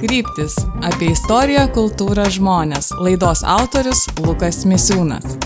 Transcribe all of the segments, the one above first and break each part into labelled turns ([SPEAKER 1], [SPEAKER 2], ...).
[SPEAKER 1] Kryptis - apie istoriją, kultūrą, žmonės. Laidos autorius Lukas Misiūnas.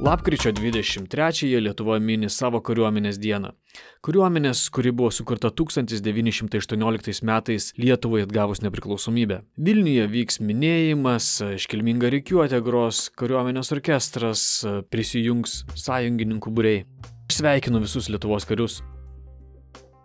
[SPEAKER 2] Lapkričio 23-ąją Lietuva mini savo kariuomenės dieną. Kariuomenės, kuri buvo sukurta 1918 metais Lietuvai atgavus nepriklausomybę. Vilniuje vyks minėjimas, iškilminga reikiuotė gros, kariuomenės orkestras, prisijungs sąjungininkų būrei. Sveikinu visus Lietuvos karius.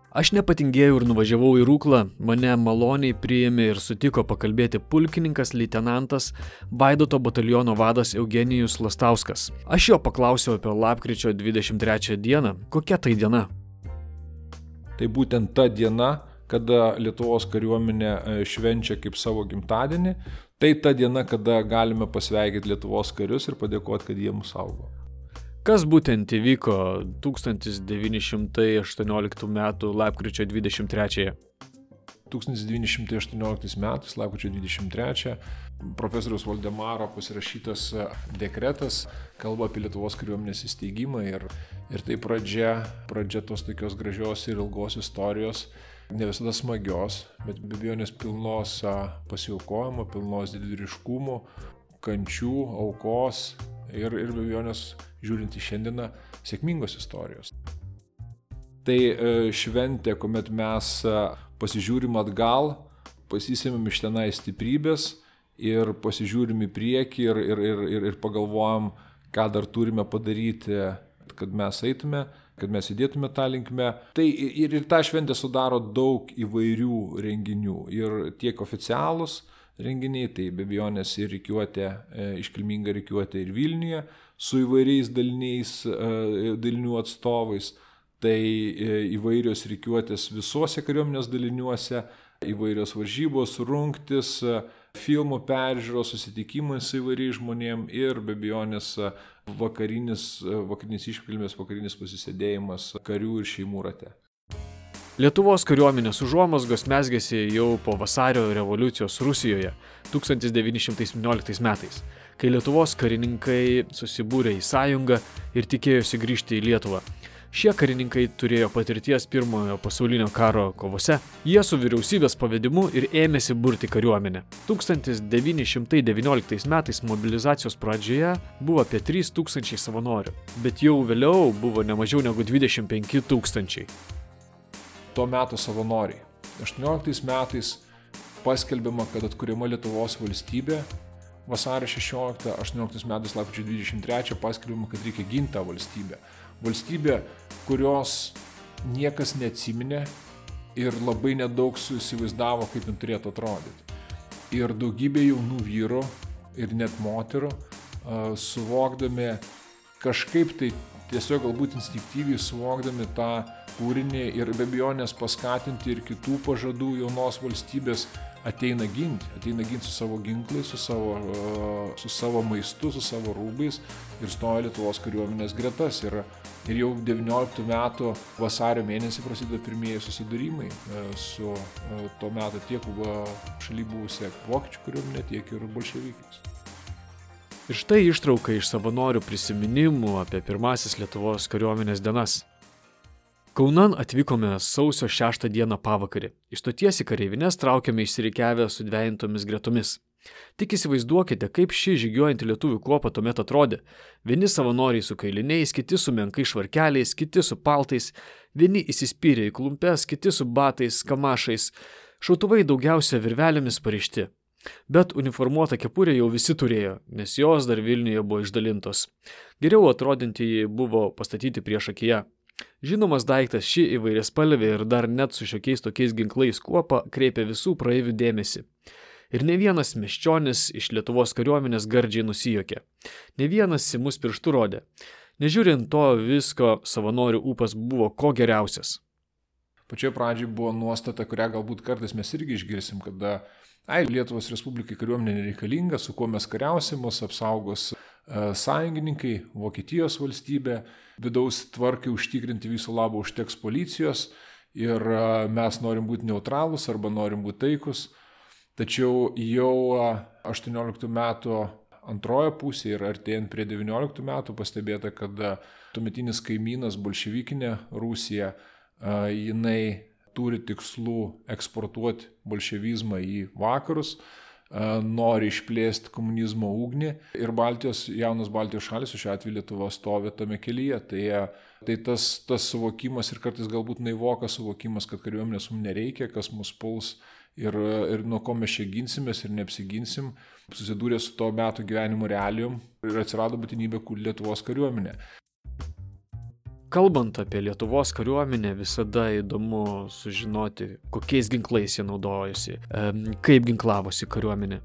[SPEAKER 2] Aš nepatingėjau ir nuvažiavau į Rūklą, mane maloniai priėmė ir sutiko pakalbėti pulkininkas leitenantas Vaidoto bataliono vadas Eugenijus Lastauskas. Aš jo paklausiau apie lapkričio 23 dieną, kokia tai diena.
[SPEAKER 3] Tai būtent ta diena, kada Lietuvos kariuomenė e, švenčia kaip savo gimtadienį, tai ta diena, kada galime pasveikinti Lietuvos karius ir padėkoti, kad jie mus saugo.
[SPEAKER 2] Kas būtent įvyko 1918 m. lapkričio 23-ąją?
[SPEAKER 3] 1918 metais, lapkričio 23, profesoriaus Valdemaro pasirašytas dekretas kalba apie Lietuvos kariuomenės įsteigimą ir, ir tai pradžia, pradžia tos tokios gražios ir ilgos istorijos, ne visada smagios, bet be abejonės pilnos pasiaukojimo, pilnos didvyriškumo, kančių, aukos ir, ir be abejonės žiūrint į šiandieną, sėkmingos istorijos. Tai e, šventė, kuomet mes e, pasižiūrim atgal, pasisėmėm iš tenai stiprybės ir pasižiūrim į priekį ir, ir, ir, ir, pagalvojam, ką dar turime padaryti, kad mes eitume, kad mes įdėtume tą linkmę. Tai ir, ir tą šventę sudaro daug įvairių renginių ir tiek oficialūs renginiai, tai be abejonės ir reikiuotė, e, iškilminga reikiuotė ir Vilniuje, su įvairiais daliniais, e, dalinių atstovais, tai e, įvairios reikiuotės visuose kariuomenės daliniuose, įvairios varžybos, rungtis, filmų peržiūros, susitikimai su įvairiais žmonėmis ir be abejonės vakarinis, vakarinis iškilmės, vakarinis pasisėdėjimas karių ir šeimų rate.
[SPEAKER 2] Lietuvos kariuomenės užuomasgos mesgėsi jau po vasario revoliucijos Rusijoje 1917 metais kai Lietuvos karininkai susibūrė į sąjungą ir tikėjosi grįžti į Lietuvą. Šie karininkai turėjo patirties pirmojo pasaulinio karo kovose, jie su vyriausybės pavedimu ir ėmėsi burti kariuomenę. 1919 metais mobilizacijos pradžioje buvo apie 3000 savanorių, bet jau vėliau buvo ne mažiau negu 25 tūkstančiai.
[SPEAKER 3] Tuo metu savanoriai. 18 metais paskelbiama, kad atkuriama Lietuvos valstybė vasario 16-18 metais lapkričio 23 paskelbėma, kad reikia ginti tą valstybę. Valstybė, kurios niekas neatsiminė ir labai nedaug susivaizdavo, kaip jin turėtų atrodyti. Ir daugybė jaunų vyrų ir net moterų, suvokdami kažkaip tai tiesiog galbūt instinktyviai suvokdami tą kūrinį ir be abejonės paskatinti ir kitų pažadų jaunos valstybės ateina ginti, ateina ginti su savo ginklais, su savo, su savo maistu, su savo rūbais ir stoja Lietuvos kariuomenės gretas. Ir, ir jau 19 metų vasario mėnesį prasideda pirmieji susidūrimai e, su e, tuo metu tiek šaly buvusia vokiečių kariuomenė, tiek ir bolševikais.
[SPEAKER 2] Ir štai ištrauka iš savanorių prisiminimų apie pirmasis Lietuvos kariuomenės dienas. Kaunan atvykome sausio 6 dieną pavakarį. Iš stoties į kareivinės traukėme išsirikiavę su dvejintomis gretomis. Tik įsivaizduokite, kaip ši žygiuojanti lietuvių kuopa tuomet atrodė. Vieni savanoriai su kailiniais, kiti su menkai švarkeliais, kiti su paltais, vieni įsispyrė į klumpes, kiti su batais, kamašais. Šautuvai daugiausia virvelėmis parišti. Bet uniformuotą kepurę jau visi turėjo, nes jos dar Vilniuje buvo išdalintos. Geriau atrodintieji buvo pastatyti prieš akiją. Žinomas daiktas ši įvairiaspalvė ir dar net su šiokiais tokiais ginklais kuopa kreipia visų praeivių dėmesį. Ir ne vienas miščionis iš Lietuvos kariuomenės gardžiai nusijokė. Ne vienas į mus pirštų rodė. Nežiūrint to visko, savanorių ūpas buvo ko geriausias.
[SPEAKER 3] Pačioje pradžioje buvo nuostata, kurią galbūt kartais mes irgi išgirsim, kada, ai, Lietuvos Respublikai kariuomenė nereikalinga, su kuo mes kariausim, mus apsaugos E, sąjungininkai, Vokietijos valstybė, vidaus tvarkai užtikrinti viso labo užteks policijos ir e, mes norim būti neutralūs arba norim būti taikus. Tačiau jau 18 e, metų antroje pusėje ir artėjant prie 19 metų pastebėta, kad tuometinis kaimynas bolševikinė Rusija, jinai turi tikslų eksportuoti bolševizmą į vakarus, nori išplėsti komunizmo ugnį ir Baltijos, jaunas Baltijos šalis, šiuo atveju Lietuva stovi tame kelyje. Tai, tai tas, tas suvokimas ir kartais galbūt naivokas suvokimas, kad kariuomenės mums nereikia, kas mus puls ir, ir nuo ko mes čia ginsimės ir neapsiginsim, susidūrė su to metų gyvenimo realijom ir atsirado būtinybė Lietuvos kariuomenę.
[SPEAKER 2] Kalbant apie Lietuvos kariuomenę, visada įdomu sužinoti, kokiais ginklais jie naudojasi, kaip ginklavosi kariuomenė.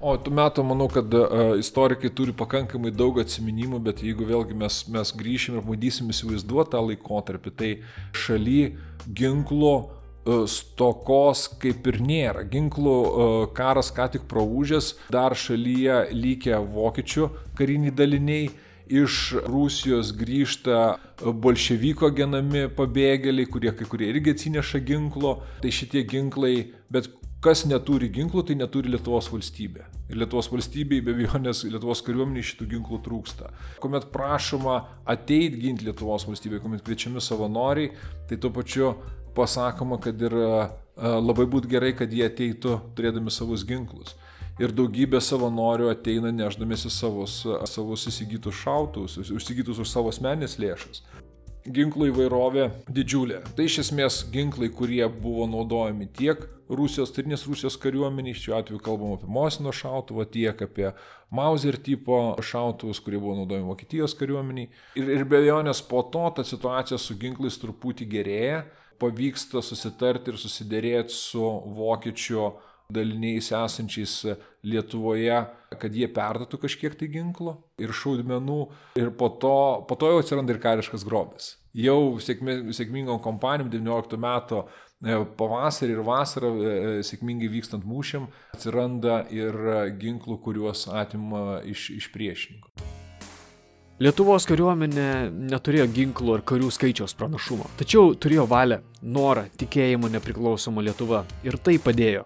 [SPEAKER 3] O tų metų manau, kad uh, istorikai turi pakankamai daug atsiminimų, bet jeigu vėlgi mes, mes grįšim ir bandysim įsivaizduoti tą laikotarpį, tai šaly ginklo uh, stokos kaip ir nėra. Ginklų uh, karas ką tik praūžęs, dar šalyje lygia vokiečių kariniai daliniai iš Rusijos grįžta bolševiko genami pabėgėliai, kurie kai kurie irgi atsineša ginklo. Tai šitie ginklai, bet kas neturi ginklų, tai neturi Lietuvos valstybė. Ir Lietuvos valstybei be abejonės Lietuvos kariuomeniai šitų ginklų trūksta. Kuomet prašoma ateit ginti Lietuvos valstybei, kuomet kviečiami savanoriai, tai tuo pačiu pasakoma, kad ir labai būtų gerai, kad jie ateitų turėdami savus ginklus ir daugybė savanorių ateina neždamėsi savus, savus įsigytus šautuvus, užsigytus už savo asmenės lėšas. Ginklų įvairovė didžiulė. Tai iš esmės ginklai, kurie buvo naudojami tiek Rusijos, tarinės Rusijos kariuomeniai, šiuo atveju kalbam apie Mosino šautuvą, tiek apie Mauser tipo šautuvus, kurie buvo naudojami Vokietijos kariuomeniai. Ir, ir be abejonės po to ta situacija su ginklais truputį gerėja, pavyksta susitarti ir susidėrėti su vokiečių daliniais esančiais Lietuvoje, kad jie perduotų kažkiek tai ginklo ir šaudmenų ir po to, po to jau atsiranda ir kariškas grobis. Jau sėkmė, sėkmingom kompanijom 19 metų e, pavasarį ir vasarą e, e, sėkmingai vykstant mūšiam atsiranda ir ginklų, kuriuos atima iš, iš priešininkų.
[SPEAKER 2] Lietuvos kariuomenė neturėjo ginklų ar karių skaičiaus pranašumo, tačiau turėjo valią, norą, tikėjimą nepriklausomą Lietuvą ir tai padėjo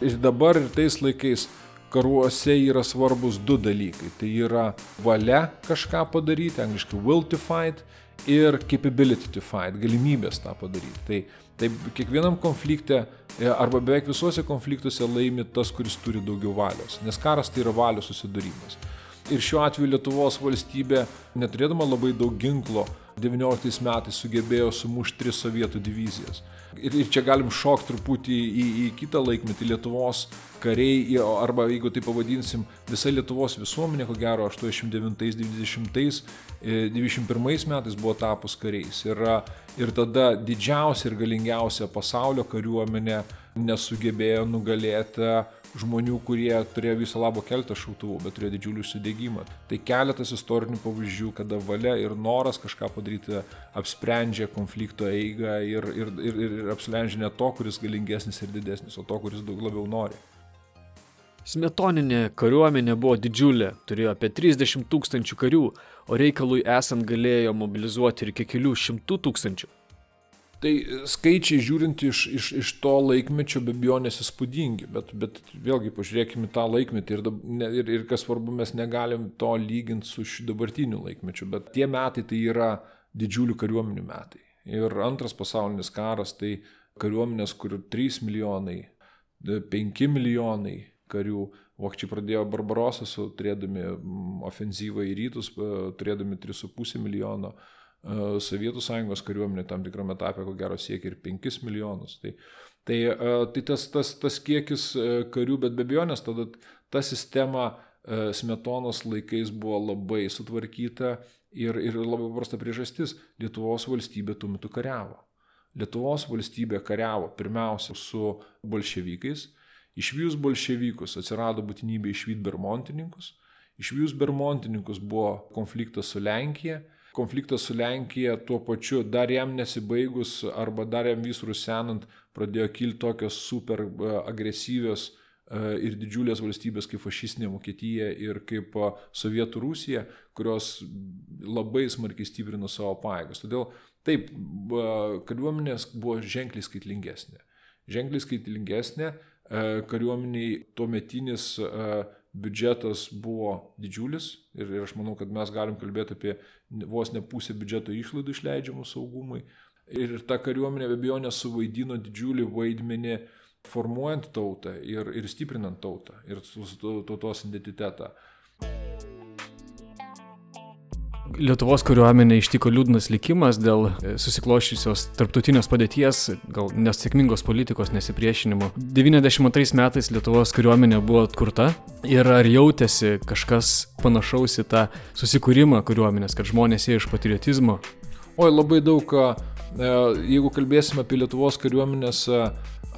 [SPEAKER 3] Ir dabar ir tais laikais karuose yra svarbus du dalykai. Tai yra valia kažką padaryti, angliškai will to fight, ir capability to fight, galimybės tą padaryti. Tai, tai kiekvienam konflikte e, arba beveik visuose konfliktuose laimi tas, kuris turi daugiau valios, nes karas tai yra valios susidūrimas. Ir šiuo atveju Lietuvos valstybė, neturėdama labai daug ginklo, 19 metais sugebėjo sumušti tris sovietų divizijas. Ir, ir čia galim šokti truputį į, į kitą laikmetį Lietuvos kariai, arba jeigu tai pavadinsim, visa Lietuvos visuomenė, ko gero, 89-90, 91 metais buvo tapus kariais. Ir, ir tada didžiausia ir galingiausia pasaulio kariuomenė nesugebėjo nugalėti žmonių, kurie turėjo viso labo keltą šautuvų, bet turėjo didžiulį užsidėgymą. Tai keletas istorinių pavyzdžių, kada valia ir noras kažką padaryti apsprendžia konflikto eigą ir, ir, ir, ir apsprendžia ne to, kuris galingesnis ir didesnis, o to, kuris daug labiau nori.
[SPEAKER 2] Smetoninė kariuomenė buvo didžiulė, turėjo apie 30 tūkstančių karių, o reikalui esant galėjo mobilizuoti ir kelių šimtų tūkstančių.
[SPEAKER 3] Tai skaičiai žiūrint iš, iš, iš to laikmečio be abejonės įspūdingi, bet, bet vėlgi pažiūrėkime tą laikmetį ir, ir, ir kas svarbu, mes negalim to lyginti su dabartiniu laikmečiu, bet tie metai tai yra didžiulių kariuomenių metai. Ir antras pasaulinis karas tai kariuomenės, kur 3 milijonai, 5 milijonai karių. Vokiečiai pradėjo Barbarosą, turėdami ofenzyvą į rytus, turėdami 3,5 milijono E, Sovietų sąjungos kariuomenė tam tikrame etape, ko gero, siekia ir 5 milijonus. Tai, tai, e, tai tas, tas, tas kiekis e, karių, bet be abejonės tada ta sistema Smetonos laikais buvo labai sutvarkyta ir, ir labai paprasta priežastis - Lietuvos valstybė tuo metu kariavo. Lietuvos valstybė kariavo pirmiausia su bolševikais, išvijus bolševikus atsirado būtinybė išvykti bermontininkus, išvijus bermontininkus buvo konfliktas su Lenkija konfliktas su Lenkija tuo pačiu dar jam nesibaigus arba dar jam vis rusenant pradėjo kilti tokios super e, agresyvios e, ir didžiulės valstybės kaip fašistinė Vokietija ir kaip e, Sovietų Rusija, kurios labai smarkiai stiprino savo paėgas. Todėl taip, kariuomenės buvo ženkliai skaitlingesnė. Ženkliai skaitlingesnė, kariuomeniai tuometinis biudžetas buvo didžiulis ir, ir aš manau, kad mes galim kalbėti apie vos ne pusę biudžeto išlaidų išleidžiamų saugumui. Ir ta kariuomenė be abejonės suvaidino didžiulį vaidmenį formuojant tautą ir, ir stiprinant tautą ir tautos identitetą.
[SPEAKER 2] Lietuvos kariuomenė ištiko liūdnas likimas dėl e, susikloščiusios tarptautinės padėties, gal nesėkmingos politikos nesipriešinimo. 92 metais Lietuvos kariuomenė buvo atkurta ir ar jautėsi kažkas panašaus į tą susikūrimą kariuomenės, kad žmonės ėjo iš patriotizmo?
[SPEAKER 3] Oi, labai daug, e, jeigu kalbėsime apie Lietuvos kariuomenės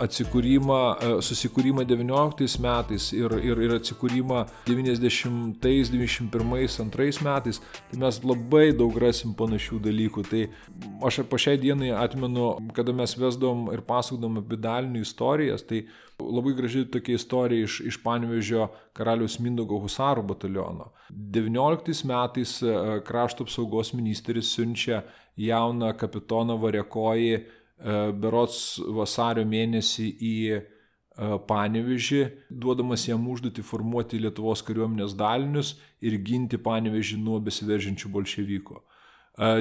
[SPEAKER 3] atsikūrimą, e, susikūrimą 19 metais ir, ir, ir atsikūrimą 90, 91, 2 metais, tai mes labai daug rasim panašių dalykų. Tai aš po šiai dienai atmenu, kada mes vesdom ir pasakodom apie dalinių istorijas, tai labai graži tokia istorija iš, iš Panevežio karaliaus Mindogo husarų bataliono. 19 metais e, krašto apsaugos ministeris siunčia jauną kapitoną Varekoji E, berots vasario mėnesį į e, Panevežį, duodamas jam užduoti formuoti Lietuvos kariuomenės dalinius ir ginti Panevežį nuo besiveržinčių bolševikų.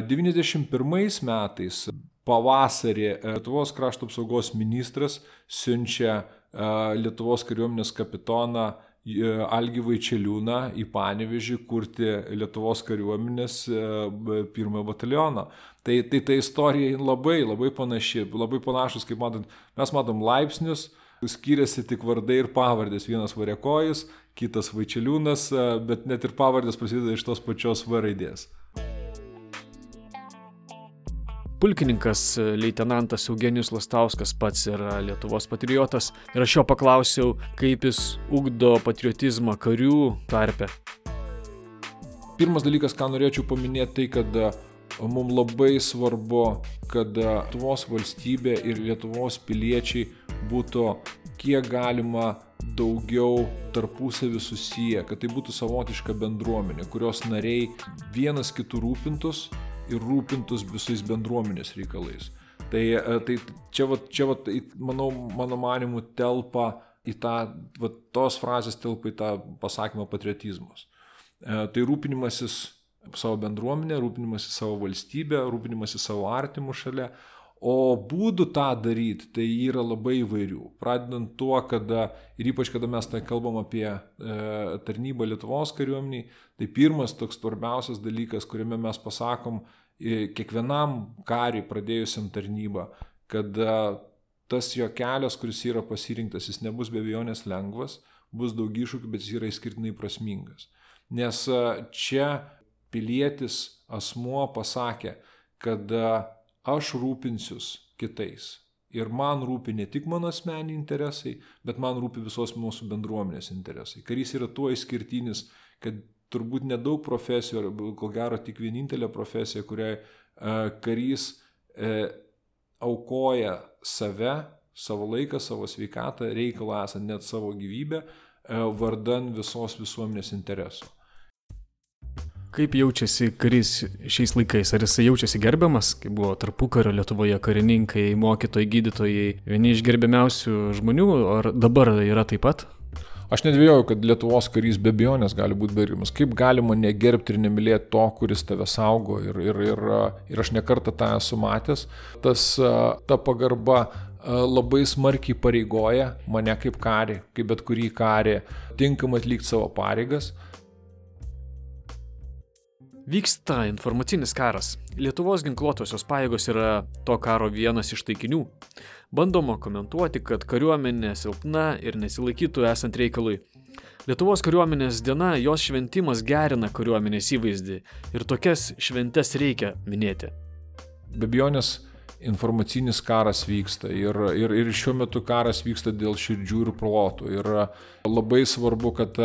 [SPEAKER 3] 91 e, metais pavasarį Lietuvos krašto apsaugos ministras siunčia Lietuvos kariuomenės kapitoną Algi Vaičeliūną į Panevežį kurti Lietuvos kariuomenės pirmojo bataliono. Tai, tai ta istorija labai, labai panaši, labai panašus, kaip matot, mes matom laipsnius, skiriasi tik vardai ir pavardės. Vienas Varekojus, kitas Vaičeliūnas, bet net ir pavardės prasideda iš tos pačios V raidės.
[SPEAKER 2] Pulkininkas leitenantas Eugenijus Lastauskas pats yra Lietuvos patriotas ir aš jo paklausiau, kaip jis ugdo patriotizmą karių tarpe.
[SPEAKER 3] Pirmas dalykas, ką norėčiau paminėti, tai kad mums labai svarbu, kad Lietuvos valstybė ir Lietuvos piliečiai būtų kiek galima daugiau tarpusavį susiję, kad tai būtų savotiška bendruomenė, kurios nariai vienas kitų rūpintus ir rūpintus visais bendruomenės reikalais. Tai, e, tai čia, va, čia va, manau, mano manimu, telpa į tą, va, tos frazės telpa į tą pasakymą patriotizmas. E, tai rūpinimasis savo bendruomenę, rūpinimasis savo valstybę, rūpinimasis savo artimų šalia, O būdų tą daryti, tai yra labai įvairių. Pradedant tuo, kada ir ypač kada mes tai kalbam apie e, tarnybą Lietuvos kariuomeniai, tai pirmas toks svarbiausias dalykas, kuriame mes pasakom e, kiekvienam kariui pradėjusiam tarnybą, kad e, tas jo kelias, kuris yra pasirinktas, jis nebus be abejonės lengvas, bus daug iššūkių, bet jis yra išskirtinai prasmingas. Nes e, čia pilietis asmuo pasakė, kad e, aš rūpinsiuos kitais. Ir man rūpi ne tik mano asmeniai interesai, bet man rūpi visos mūsų bendruomenės interesai. Karys yra tuo išskirtinis, kad turbūt nedaug profesijų, ar ko gero tik vienintelė profesija, kuriai uh, karys uh, aukoja save, savo laiką, savo sveikatą, reikalą esant net savo gyvybę, uh, vardan visos visuomenės interesų.
[SPEAKER 2] Kaip jaučiasi karys šiais laikais? Ar jisai jaučiasi gerbiamas, kaip buvo tarpukario Lietuvoje karininkai, mokytojai, gydytojai, vieni iš gerbiamiausių žmonių, ar dabar yra taip pat?
[SPEAKER 3] Aš nedvėjau, kad Lietuvos karys be abejonės gali būti gerbiamas. Kaip galima negerbti ir nemylėti to, kuris tave saugo. Ir, ir, ir, ir aš nekartą tą esu matęs. Tas, ta pagarba labai smarkiai pareigoja mane kaip karį, kaip bet kurį karį, tinkamai atlikti savo pareigas.
[SPEAKER 2] Vyksta informacinis karas. Lietuvos ginkluotosios pajėgos yra to karo vienas iš taikinių. Bandoma komentuoti, kad kariuomenė silpna ir nesilaikytų esant reikalui. Lietuvos kariuomenės diena, jos šventimas gerina kariuomenės įvaizdį ir tokias šventes reikia minėti.
[SPEAKER 3] Be abejonės informacinis karas vyksta ir, ir, ir šiuo metu karas vyksta dėl širdžių ir protų. Ir labai svarbu, kad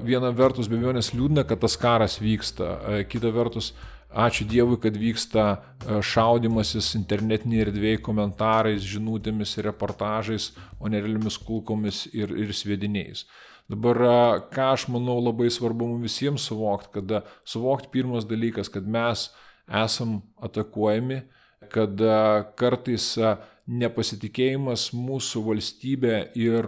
[SPEAKER 3] viena vertus be abejonės liūdna, kad tas karas vyksta, kita vertus ačiū Dievui, kad vyksta šaudimasis internetiniai erdvėjai komentarais, žinutėmis ir reportažais, o ne realiomis kulkomis ir, ir sviediniais. Dabar, ką aš manau labai svarbu mums visiems suvokti, kad suvokti pirmas dalykas, kad mes esam atakuojami, kad kartais nepasitikėjimas mūsų valstybė ir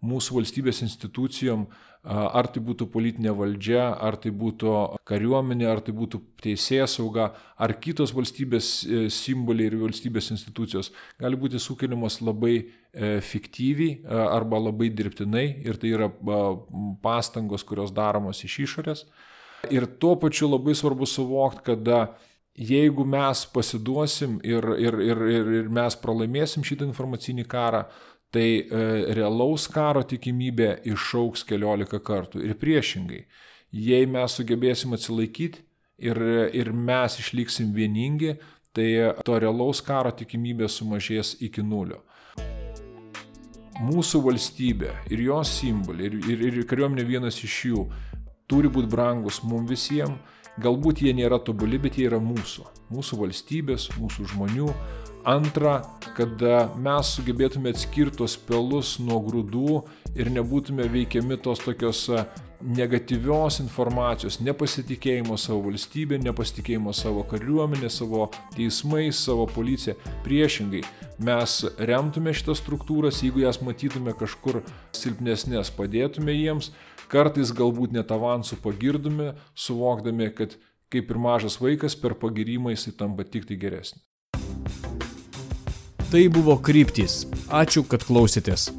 [SPEAKER 3] mūsų valstybės institucijom ar tai būtų politinė valdžia, ar tai būtų kariuomenė, ar tai būtų teisėja sauga, ar kitos valstybės e, simboliai ir valstybės institucijos, gali būti sukeliamas labai e, fiktyviai arba labai dirbtinai ir tai yra pastangos, kurios daromos iš išorės. Ir tuo pačiu labai svarbu suvokti, kad jeigu mes pasiduosim ir, ir, ir, ir, ir mes pralaimėsim šitą informacinį karą, tai e, realaus karo tikimybė išauks keliolika kartų. Ir priešingai, jei mes sugebėsim atsilaikyti ir, ir mes išliksim vieningi, tai to realaus karo tikimybė sumažės iki nulio. Mūsų valstybė ir jos simboliai, ir, ir, ir kariuomenė vienas iš jų, turi būti brangus mums visiems. Galbūt jie nėra tobuli, bet jie yra mūsų. Mūsų valstybės, mūsų žmonių, Antra, kad mes sugebėtume atskirti tos pelus nuo grūdų ir nebūtume veikiami tos tokios negatyvios informacijos, nepasitikėjimo savo valstybė, nepasitikėjimo savo kariuomenė, savo teismais, savo policija. Priešingai, mes remtume šitas struktūras, jeigu jas matytume kažkur silpnesnės, padėtume jiems, kartais galbūt net avansų pagirdume, suvokdami, kad kaip ir mažas vaikas per pagirimą jisai tampa tik tai geresnis.
[SPEAKER 2] Tai buvo kryptys. Ačiū, kad klausėtės.